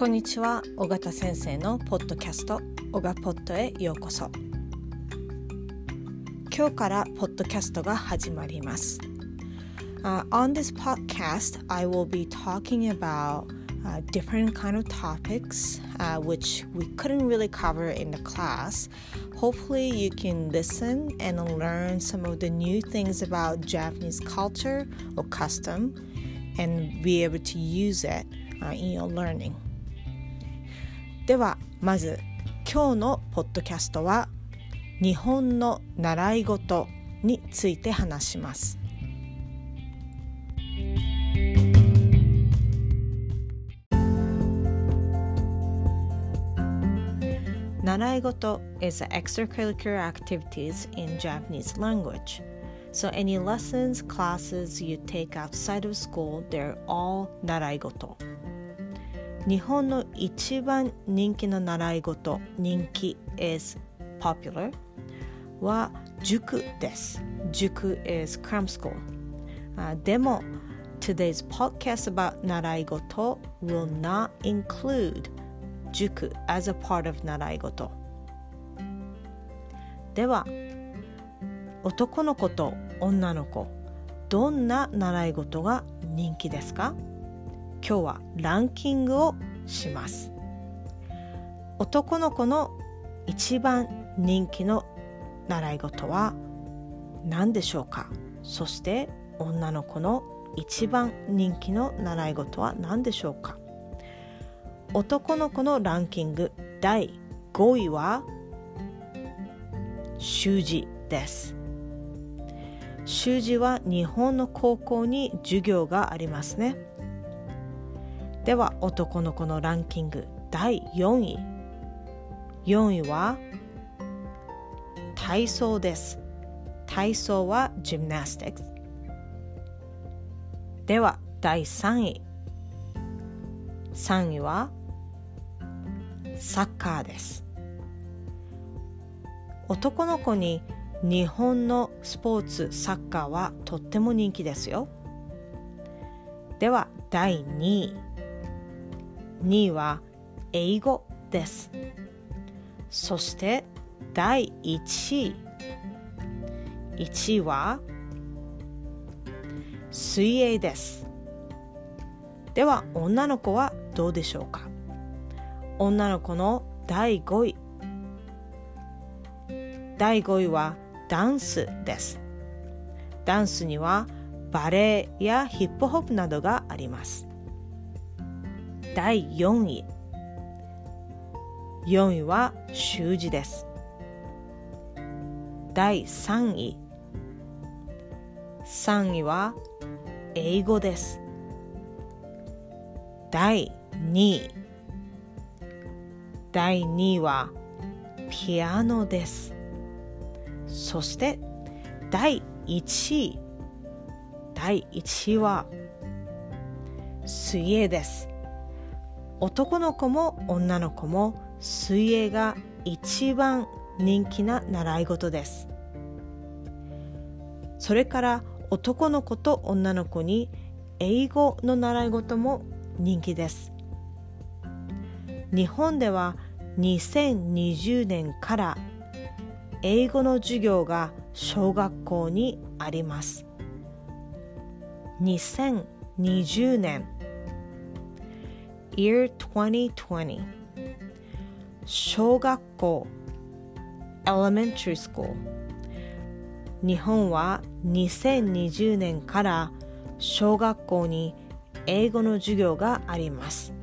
こんにちは尾形先生のポッドキャストオガポッドへようこそ今日からポッドキャストが始まります、uh, On this podcast I will be talking about uh, different kind of topics uh, which we couldn't really cover in the class hopefully you can listen and learn some of the new things about Japanese culture or custom and be able to use it uh, in your learning ではまず今日のポッドキャストは日本の習い事について話します習い事 is extracurricular activities in Japanese language. So any lessons, classes you take outside of school, they're all 習い事。日本の一番人気の習い事人気 is popular は塾です塾 is cram school、uh, でも today's podcast about 習い事 will not include 塾 as a part of 習い事では男の子と女の子どんな習い事が人気ですか今日はランキングをします。男の子の一番人気の習い事は何でしょうか？そして女の子の一番人気の習い事は何でしょうか？男の子のランキング第5位は習字です。習字は日本の高校に授業がありますね。では男の子のランキング第4位。4位は体操です。体操はジムナスティックでは第3位。3位はサッカーです。男の子に日本のスポーツサッカーはとっても人気ですよ。では第2位。2位は英語です。そして第1位。1位は水泳です。では女の子はどうでしょうか？女の子の第5位。第5位はダンスです。ダンスにはバレエやヒップホップなどがあります。第4位。4位は習字です。第3位。3位は英語です。第2位。第2位はピアノです。そして第1位。第1位は水泳です。男の子も女の子も水泳が一番人気な習い事です。それから男の子と女の子に英語の習い事も人気です。日本では2020年から英語の授業が小学校にあります。2020年。Year 2020小学校 Elementary School 日本は2020年から小学校に英語の授業があります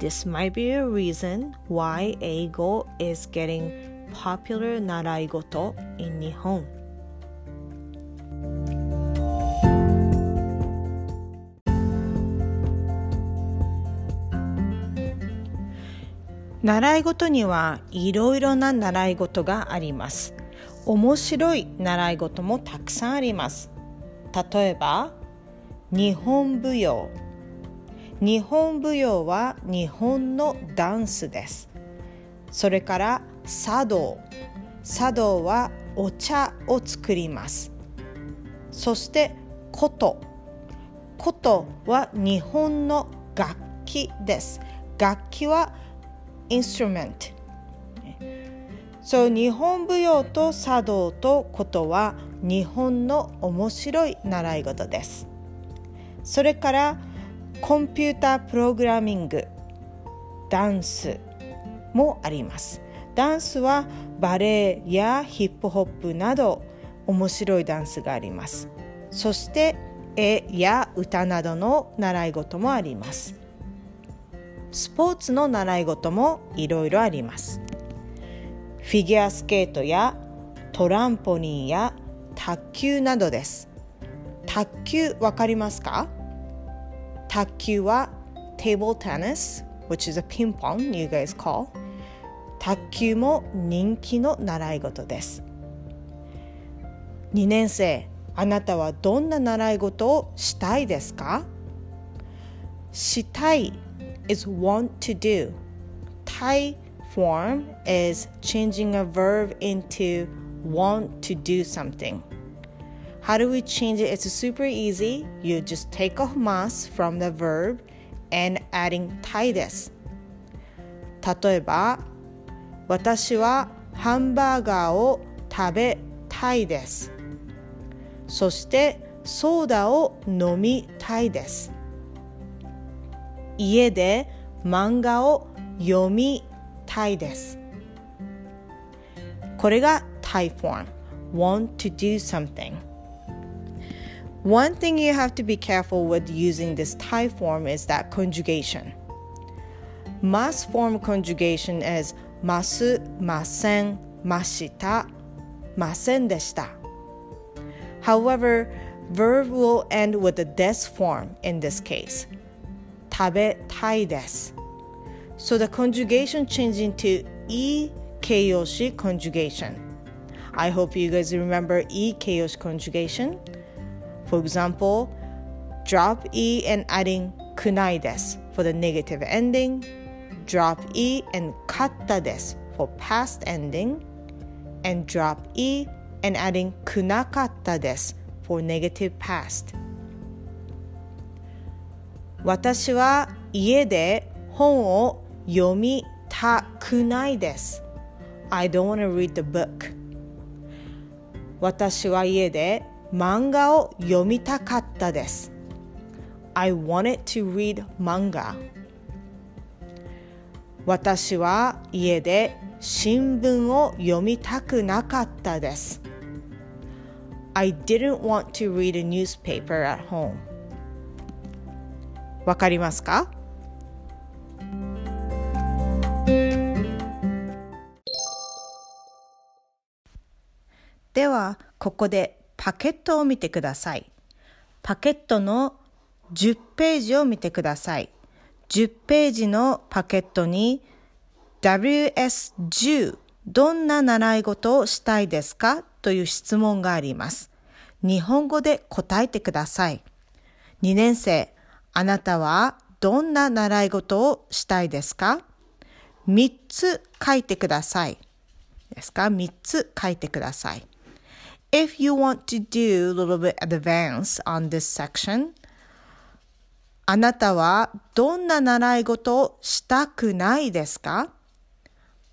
This might be a reason why 英語 is getting popular 習い事 in 日本習い事にはいろいろな習い事があります。面白い習い事もたくさんあります。例えば、日本舞踊。日本舞踊は日本のダンスです。それから茶道。茶道はお茶を作ります。そして琴。琴は日本の楽器です。楽器は instrument そう日本舞踊と茶道とことは日本の面白い習い事です。それからコンピュータープログラミングダンスもあります。ダンスはバレエやヒップホップなど面白いダンスがあります。そして絵や歌などの習い事もあります。スポーツの習い事もいろいろあります。フィギュアスケートやトランポリンや卓球などです。卓球わかりますか？卓球は table tennis which is a ping pong you guys call 卓球も人気の習い事です。2年生あなたはどんな習い事をしたいですか？したい is want to do タイ form is changing a verb into want to do something How do we change it? It's super easy. You just take off mas from the verb and adding たいです。例えば、私はハンバーガーを食べたいです。そしてソーダを飲みたいです。 家で漫画を読みたいです。これがタイフォーム。want to do something. One thing you have to be careful with using this Thai form is that conjugation. Must form conjugation is masu, masen, mashita, masen deshita. However, verb will end with the des form in this case. Tabe. So the conjugation changed into e keiyoshi conjugation. I hope you guys remember e keiyoshi conjugation. For example, drop e and adding kunai for the negative ending, drop e and katta desu for past ending, and drop e and adding kunakatta for negative past. 私は家で本を読みたくないです。I don't want to read the book. 私は家で漫画を読みたかったです。I wanted to read manga. 私は家で新聞を読みたくなかったです。I didn't want to read a newspaper at home. わかりますか？では、ここでパケットを見てください。パケットの10ページを見てください。10ページのパケットに WS10 どんな習い事をしたいですか？という質問があります。日本語で答えてください。2年生、あなたはどんな習い事をしたいですか ?3 つ書いてください。ですか ?3 つ書いてください。if you want to do a little bit advance on this section, あなたはどんな習い事をしたくないですか？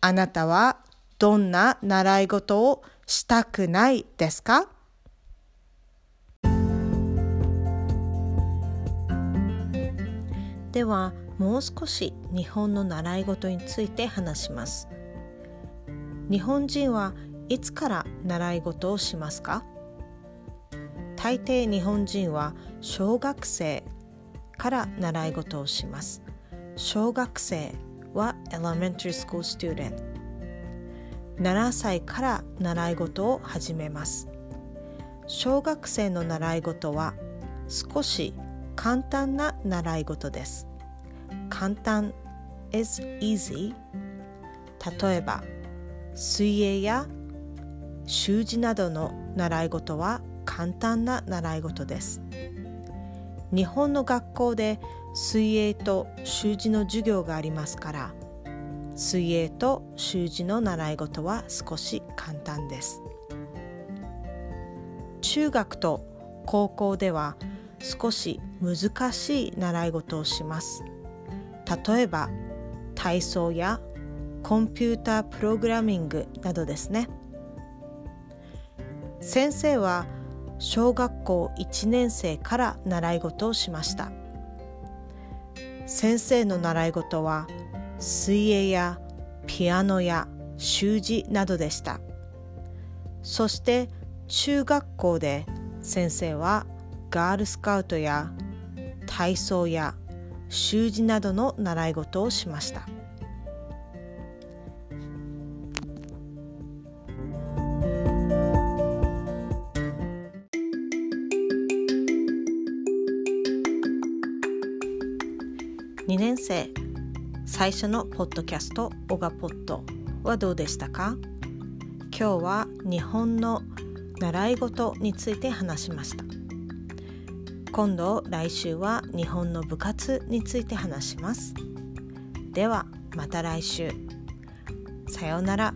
あなたはどんな習い事をしたくないですか？ではもう少し日本の習い事について話します。日本人はいつから習い事をしますか？大抵日本人は小学生から習い事をします。小学生は elementary school student。7歳から習い事を始めます。小学生の習い事は少し簡単な習い事です。簡単 is easy 例えば水泳や習字などの習い事は簡単な習い事です。日本の学校で水泳と習字の授業がありますから水泳と習字の習い事は少し簡単です。中学と高校では少し難しい習い事をします。例えば体操やコンピュータープログラミングなどですね。先生は小学校1年生から習い事をしました。先生の習い事は水泳やピアノや習字などでした。そして中学校で先生はガールスカウトや体操や習字などの習い事をしました。2年生最初のポッドキャスト「オガポット」はどうでしたか？今日は日本の習い事について話しました。今度来週は日本の部活について話しますではまた来週さようなら。